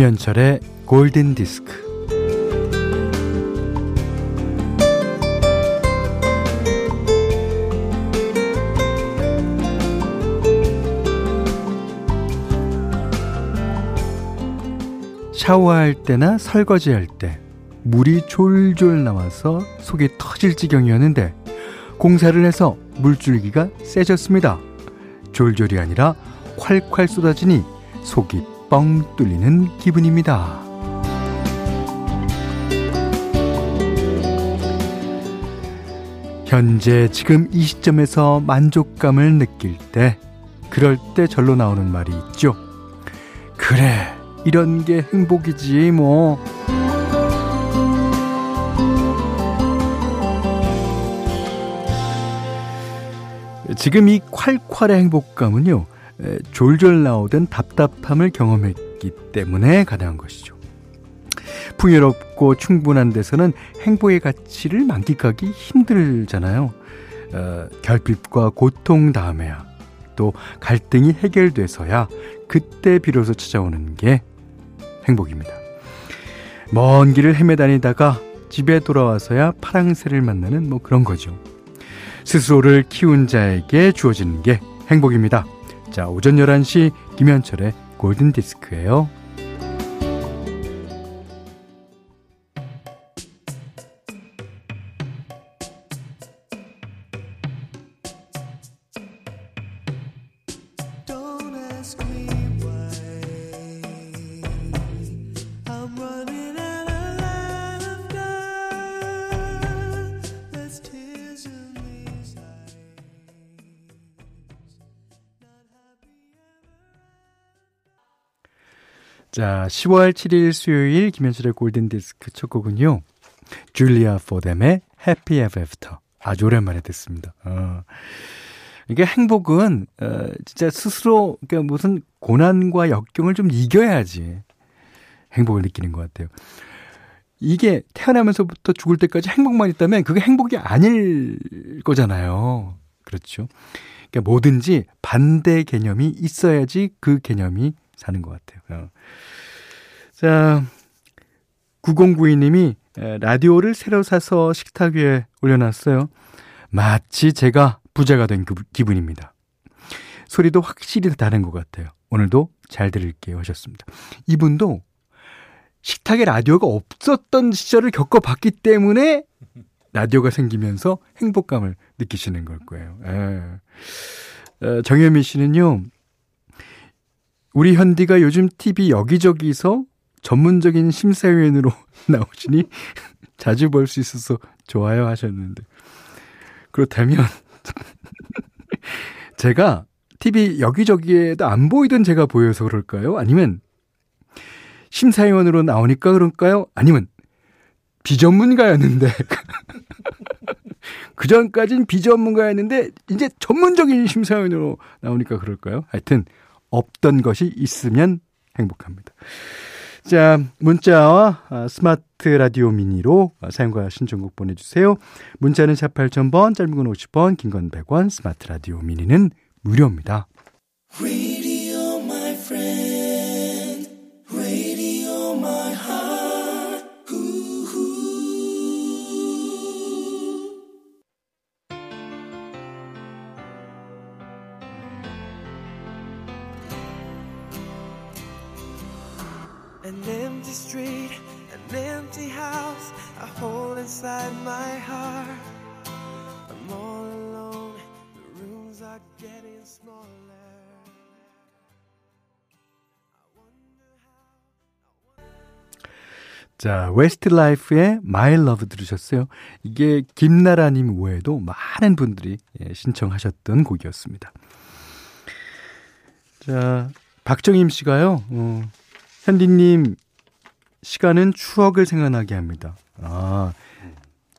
김현철의 골든 디스크. 샤워할 때나 설거지할 때 물이 졸졸 나와서 속이 터질 지경이었는데 공사를 해서 물줄기가 세졌습니다. 졸졸이 아니라 콸콸 쏟아지니 속이 뻥 뚫리는 기분입니다. 현재 지금 이 시점에서 만족감을 느낄 때, 그럴 때 절로 나오는 말이 있죠. 그래, 이런 게 행복이지, 뭐. 지금 이 콸콸의 행복감은요, 졸졸 나오던 답답함을 경험했기 때문에 가능한 것이죠. 풍요롭고 충분한 데서는 행복의 가치를 만끽하기 힘들잖아요. 어, 결핍과 고통 다음에야 또 갈등이 해결돼서야 그때 비로소 찾아오는 게 행복입니다. 먼 길을 헤매 다니다가 집에 돌아와서야 파랑새를 만나는 뭐 그런 거죠. 스스로를 키운 자에게 주어지는 게 행복입니다. 자, 오전 11시 김현철의 골든 디스크예요. 자, 10월 7일 수요일 김현철의 골든디스크 첫 곡은요. 줄리아 포뎀의 Ever After. 아주 오랜만에 듣습니다. 어. 이게 행복은 어, 진짜 스스로 그러니까 무슨 고난과 역경을 좀 이겨야지 행복을 느끼는 것 같아요. 이게 태어나면서부터 죽을 때까지 행복만 있다면 그게 행복이 아닐 거잖아요. 그렇죠. 그러니까 뭐든지 반대 개념이 있어야지 그 개념이 사는 것 같아요. 어. 자, 9092님이 라디오를 새로 사서 식탁 위에 올려놨어요. 마치 제가 부자가 된그 기분입니다. 소리도 확실히 다른 것 같아요. 오늘도 잘 들을게요 하셨습니다. 이분도 식탁에 라디오가 없었던 시절을 겪어봤기 때문에 라디오가 생기면서 행복감을 느끼시는 걸 거예요. 에. 어, 정현미 씨는요, 우리 현디가 요즘 TV 여기저기서 전문적인 심사위원으로 나오시니 자주 볼 수 있어서 좋아요 하셨는데. 그렇다면, 제가 TV 여기저기에도 안 보이던 제가 보여서 그럴까요? 아니면, 심사위원으로 나오니까 그럴까요? 아니면, 비전문가였는데, 그 전까진 비전문가였는데, 이제 전문적인 심사위원으로 나오니까 그럴까요? 하여튼, 없던 것이 있으면 행복합니다. 자, 문자와 아, 스마트 라디오 미니로 사용과 신청곡 보내주세요. 문자는 샵 8000번, 짧은 건 50원, 긴 건 100원, 스마트 라디오 미니는 무료입니다. An empty street, an empty house, a hole inside my heart. I'm all alone, the rooms are getting smaller. 자, 웨스트 라이프의 My Love 들으셨어요. 이게 김나라님 외에도 많은 분들이 예, 신청하셨던 곡이었습니다. 자, 박정임 씨가요, 어, 현디님, 시간은 추억을 생각나게 합니다. 아,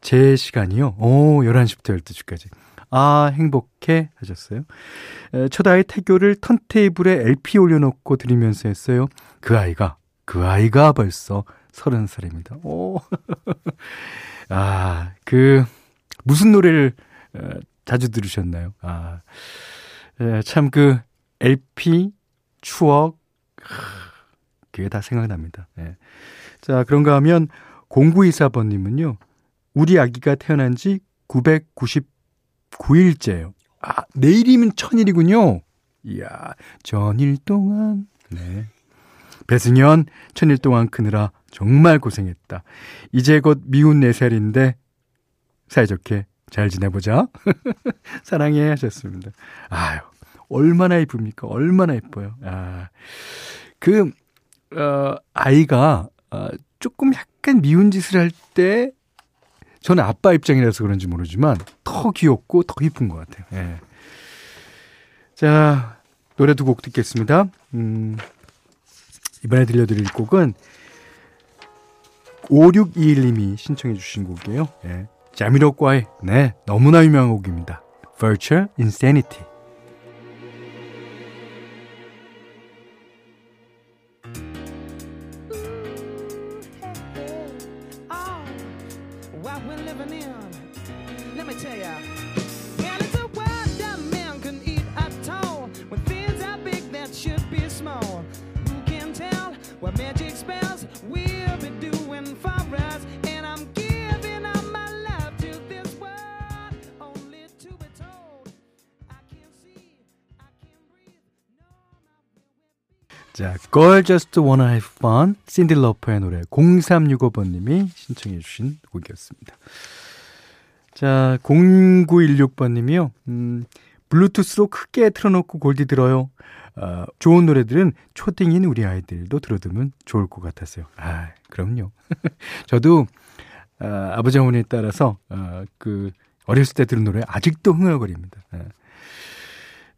제 시간이요? 오, 11시부터 12시까지. 아, 행복해 하셨어요. 아이 태교를 턴테이블에 LP 올려놓고 들으면서 했어요. 그 아이가, 그 아이가 벌써 30살입니다. 오. 아, 그, 무슨 노래를 에, 자주 들으셨나요? 아, 참 그 LP 추억, 그게 다 생각납니다. 예. 자, 그런가 하면 0924번님은요, 우리 아기가 태어난 지 999일째예요. 아, 내일이면 천일이군요. 이야, 전일 동안. 네. 배승현, 천일 동안 크느라 정말 고생했다. 이제 곧 미운 4살인데, 사이좋게 잘 지내보자. 사랑해 하셨습니다. 아유, 얼마나 이쁩니까? 얼마나 이뻐요. 아, 그, 어, 아이가, 어, 조금 약간 미운 짓을 할 때, 저는 아빠 입장이라서 그런지 모르지만, 더 귀엽고 더 이쁜 것 같아요. 예. 자, 노래 두 곡 듣겠습니다. 음, 이번에 들려드릴 곡은 5621님이 신청해 주신 곡이에요. 예. 자미로과의 네, 너무나 유명한 곡입니다. Virtual Insanity. 자, Girl Just Wanna Have Fun, 신디 러퍼의 노래 0365번님이 신청해 주신 곡이었습니다. 자, 0916번님이요. 음, 블루투스로 크게 틀어놓고 골디 들어요. 어, 좋은 노래들은 초딩인 우리 아이들도 들어두면 좋을 것 같았어요. 아, 그럼요. 저도 어, 아버지 어머니에 따라서 어, 그 어렸을 때 들은 노래 아직도 흥얼거립니다. 예.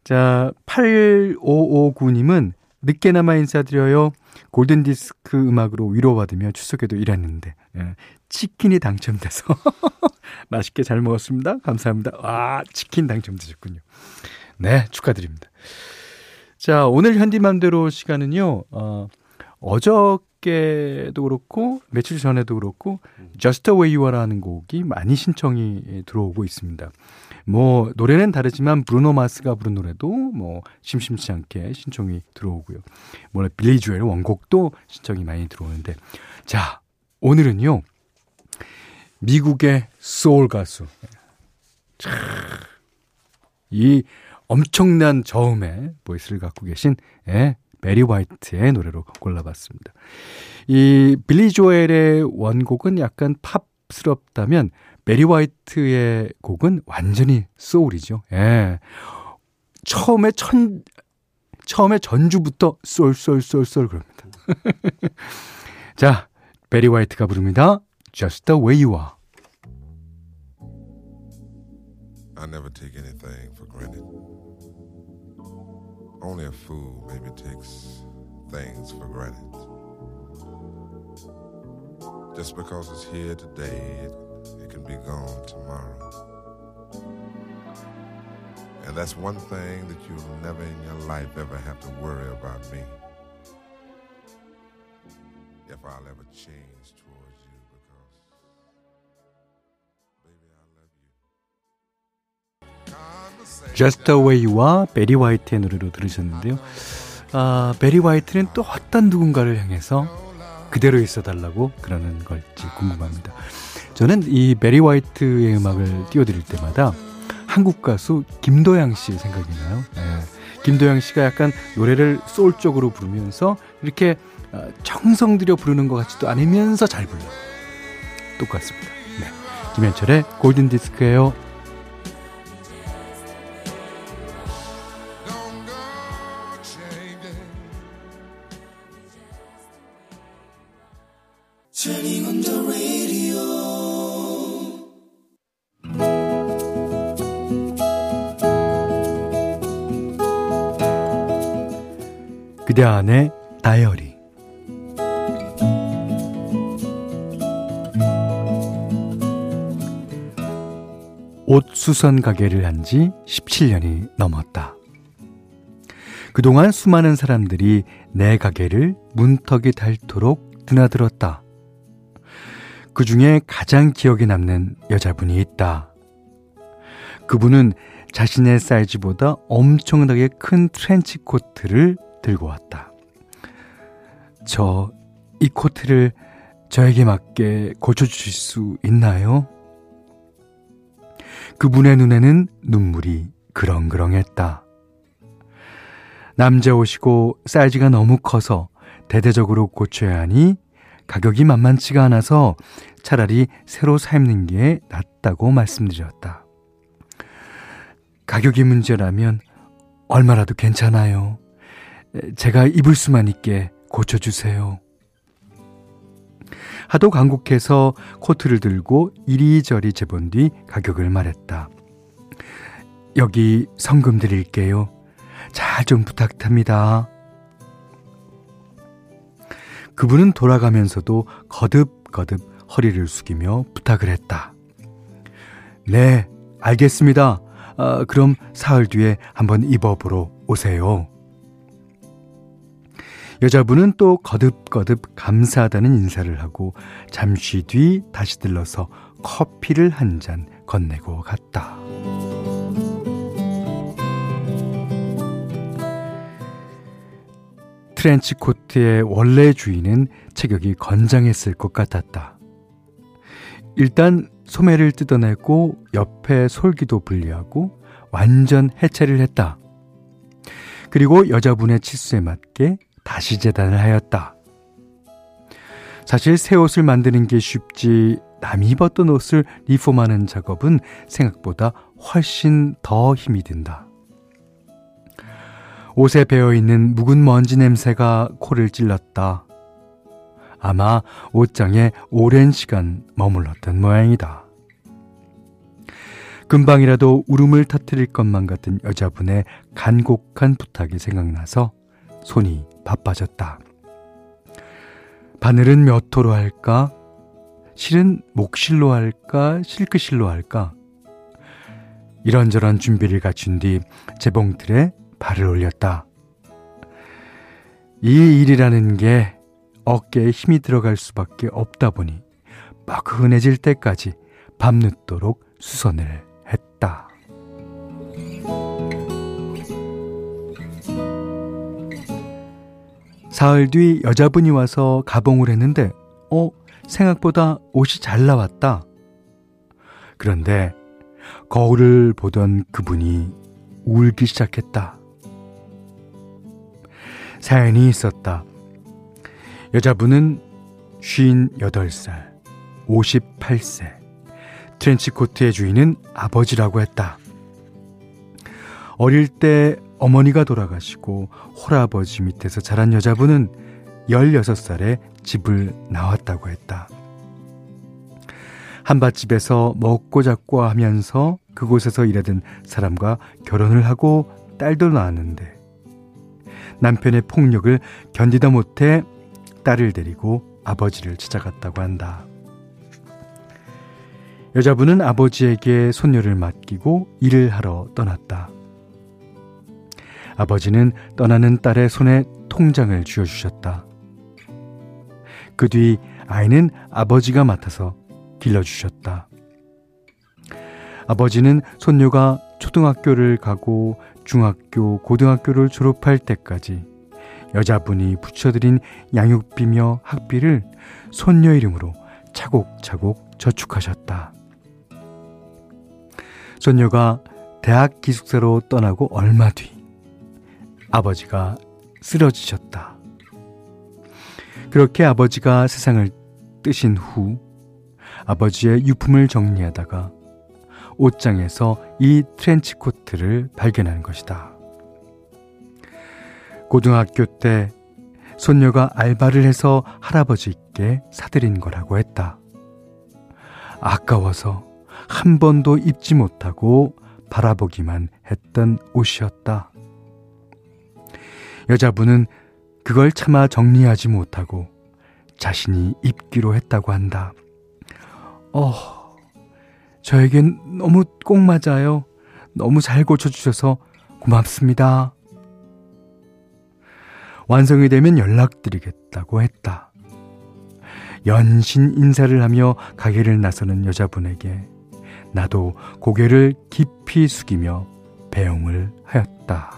자, 8559님은 늦게나마 인사드려요. 골든디스크 음악으로 위로받으며 추석에도 일했는데 예, 치킨이 당첨돼서 맛있게 잘 먹었습니다. 감사합니다. 와 치킨 당첨되셨군요. 네 축하드립니다. 자 오늘 현디맘대로 시간은요. 어, 어저께도 그렇고 며칠 전에도 그렇고 Just the Way You Are라는 곡이 많이 신청이 들어오고 있습니다. 뭐 노래는 다르지만 브루노 마스가 부른 노래도 뭐 심심치 않게 신청이 들어오고요. 뭐 빌리 조엘 원곡도 신청이 많이 들어오는데 자 오늘은요 미국의 소울 가수 이 엄청난 저음의 voice를 갖고 계신 예, 베리 화이트의 노래로 골라봤습니다. 이 빌리 조엘의 원곡은 약간 팝스럽다면 메리 화이트의 곡은 완전히 소울이죠. 예. 처음에 천, 처음에 전주부터 쏠쏠쏠쏠 그럽니다. 자, 베리 화이트가 부릅니다. Just the way you are. I never take anything for granted. Only a fool maybe takes things for granted. Just because it's here today, it can be gone tomorrow. And that's one thing that you'll never in your life ever have to worry about me. If I'll ever change towards you. Just the way you와 베리 화이트의 노래로 들으셨는데요. 아, 베리 화이트는 또 어떤 누군가를 향해서 그대로 있어 달라고 그러는 걸지 궁금합니다. 저는 이 베리 화이트의 음악을 띄워드릴 때마다 한국 가수 김도양 씨 생각이 나요. 네. 김도양 씨가 약간 노래를 소울 쪽으로 부르면서 이렇게 어, 정성 들여 부르는 것 같지도 않으면서 잘 불러. 똑같습니다. 네. 김현철의 골든 디스크예요. 그대 안의 다이어리 옷 수선 가게를 한 지 17년이 넘었다. 그동안 수많은 사람들이 내 가게를 문턱이 닳도록 드나들었다. 그 중에 가장 기억에 남는 여자분이 있다. 그분은 자신의 사이즈보다 엄청나게 큰 트렌치 코트를 들고 왔다. 저 이 코트를 저에게 맞게 고쳐주실 수 있나요? 그분의 눈에는 눈물이 그렁그렁했다. 남자 옷이고 사이즈가 너무 커서 대대적으로 고쳐야 하니 가격이 만만치가 않아서 차라리 새로 사 입는 게 낫다고 말씀드렸다. 가격이 문제라면 얼마라도 괜찮아요. 제가 입을 수만 있게 고쳐주세요. 하도 간곡해서 코트를 들고 이리저리 재본 뒤 가격을 말했다. 여기 성금 드릴게요. 잘 좀 부탁합니다. 그분은 돌아가면서도 거듭거듭 허리를 숙이며 부탁을 했다. 네, 알겠습니다. 아, 그럼 사흘 뒤에 한번 입어보러 오세요. 여자분은 또 거듭거듭 감사하다는 인사를 하고 잠시 뒤 다시 들러서 커피를 한 잔 건네고 갔다. 트렌치 코트의 원래 주인은 체격이 건장했을 것 같았다. 일단 소매를 뜯어내고 옆에 솔기도 분리하고 완전 해체를 했다. 그리고 여자분의 치수에 맞게 다시 재단을 하였다. 사실 새 옷을 만드는 게 쉽지 남이 입었던 옷을 리폼하는 작업은 생각보다 훨씬 더 힘이 든다. 옷에 배어 있는 묵은 먼지 냄새가 코를 찔렀다. 아마 옷장에 오랜 시간 머물렀던 모양이다. 금방이라도 울음을 터뜨릴 것만 같은 여자분의 간곡한 부탁이 생각나서 손이 바빠졌다. 바늘은 몇 호로 할까? 실은 목실로 할까? 실크실로 할까? 이런저런 준비를 갖춘 뒤 재봉틀에 발을 올렸다. 이 일이라는 게 어깨에 힘이 들어갈 수밖에 없다 보니 뻐근해질 때까지 밤늦도록 수선을 했다. 사흘 뒤 여자분이 와서 가봉을 했는데, 어, 생각보다 옷이 잘 나왔다. 그런데 거울을 보던 그분이 울기 시작했다. 사연이 있었다. 여자분은 58살, 58세, 트렌치코트의 주인은 아버지라고 했다. 어릴 때 어머니가 돌아가시고 홀아버지 밑에서 자란 여자분은 16살에 집을 나왔다고 했다. 한밭집에서 먹고 잡고 하면서 그곳에서 일하던 사람과 결혼을 하고 딸도 낳았는데 남편의 폭력을 견디다 못해 딸을 데리고 아버지를 찾아갔다고 한다. 여자분은 아버지에게 손녀를 맡기고 일을 하러 떠났다. 아버지는 떠나는 딸의 손에 통장을 쥐어주셨다. 그 뒤 아이는 아버지가 맡아서 길러주셨다. 아버지는 손녀가 초등학교를 가고 중학교, 고등학교를 졸업할 때까지 여자분이 붙여드린 양육비며 학비를 손녀 이름으로 차곡차곡 저축하셨다. 손녀가 대학 기숙사로 떠나고 얼마 뒤 아버지가 쓰러지셨다. 그렇게 아버지가 세상을 뜨신 후 아버지의 유품을 정리하다가 옷장에서 이 트렌치 코트를 발견한 것이다. 고등학교 때 손녀가 알바를 해서 할아버지께 사드린 거라고 했다. 아까워서 한 번도 입지 못하고 바라보기만 했던 옷이었다. 여자분은 그걸 차마 정리하지 못하고 자신이 입기로 했다고 한다. 어, 저에겐 너무 꼭 맞아요. 너무 잘 고쳐주셔서 고맙습니다. 완성이 되면 연락드리겠다고 했다. 연신 인사를 하며 가게를 나서는 여자분에게 나도 고개를 깊이 숙이며 배웅을 하였다.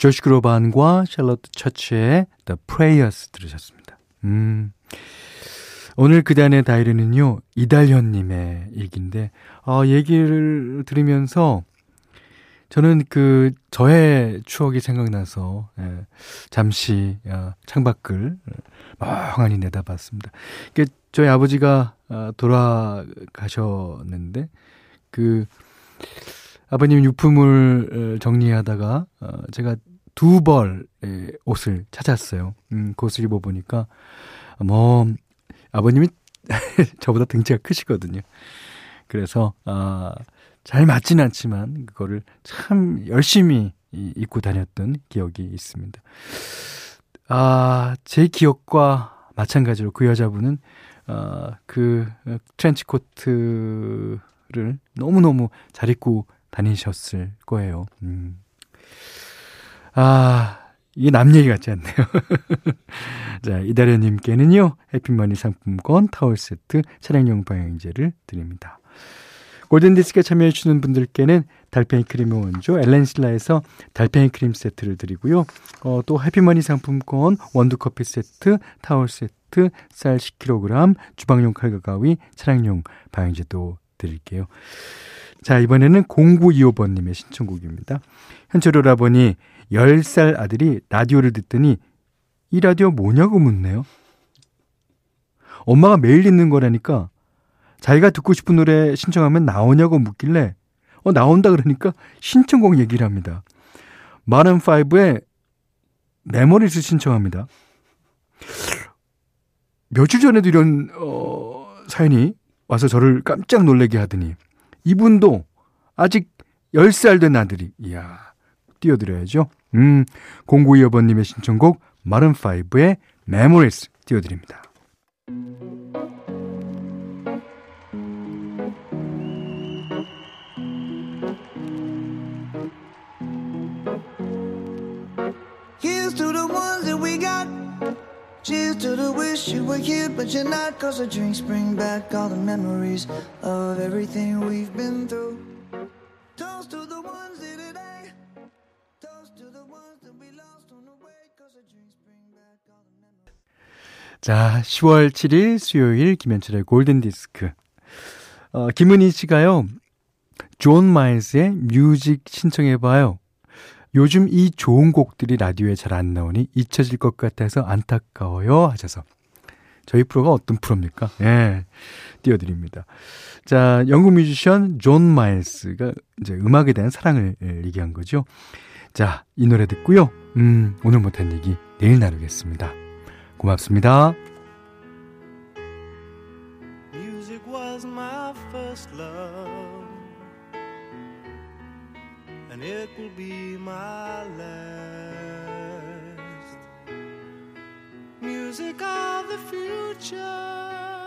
조시 그로반과 샬롯 처치의 The Prayers 들으셨습니다. 음. 오늘 그단의 다이리는요, 이달현님의 일기인데, 어, 얘기를 들으면서 저는 그 저의 추억이 생각나서 예, 잠시 야, 창밖을 멍하니 내다봤습니다. 그 저희 아버지가 어, 돌아가셨는데 그 아버님 유품을 어, 정리하다가 어, 제가 두 벌의 옷을 찾았어요. 음, 그 옷을 입어보니까 뭐 아버님이 저보다 등치가 크시거든요. 그래서 아, 잘 맞진 않지만 그거를 참 열심히 입고 다녔던 기억이 있습니다. 아, 제 기억과 마찬가지로 그 여자분은 아, 그 트렌치 코트를 너무너무 잘 입고 다니셨을 거예요. 음. 아, 이게 남 얘기 같지 않네요. 자, 이다련님께는요, 해피머니 상품권, 타월 세트, 차량용 방향제를 드립니다. 골든디스크에 참여해주시는 분들께는 달팽이 크림의 원조 엘렌실라에서 달팽이 크림 세트를 드리고요. 어, 또 해피머니 상품권, 원두커피 세트, 타월 세트, 쌀 10kg, 주방용 칼과 가위, 차량용 방향제도 드릴게요. 자, 이번에는 0925번님의 신청곡입니다. 현철오라버니 10살 아들이 라디오를 듣더니 이 라디오 뭐냐고 묻네요. 엄마가 매일 듣는 거라니까 자기가 듣고 싶은 노래 신청하면 나오냐고 묻길래 어 나온다 그러니까 신청곡 얘기를 합니다. 마룬5의 Memories 신청합니다. 며칠 전에도 이런 어, 사연이 와서 저를 깜짝 놀래게 하더니 이분도 아직 10살 된 아들이 이야 띄워드려야죠. 음 0925번님의 신청곡 마룬5의 Memories 띄워드립니다. Cheers to the wish you were here, but you're not. Cause the drinks bring back all the memories of everything we've been through. 자, 10월 7일 수요일 김현철의 골든 디스크. 어, 김은희 씨가요, 존 마일스의 뮤직 신청해봐요. 요즘 이 좋은 곡들이 라디오에 잘 안 나오니 잊혀질 것 같아서 안타까워요 하셔서 저희 프로가 어떤 프로입니까? 예. 띄워드립니다. 자, 영국 뮤지션 존 마일스가 이제 음악에 대한 사랑을 예, 얘기한 거죠. 자, 이 노래 듣고요. 음, 오늘 못한 얘기 내일 나누겠습니다. 고맙습니다. Music was my first love. and it will be my last. Music of the future.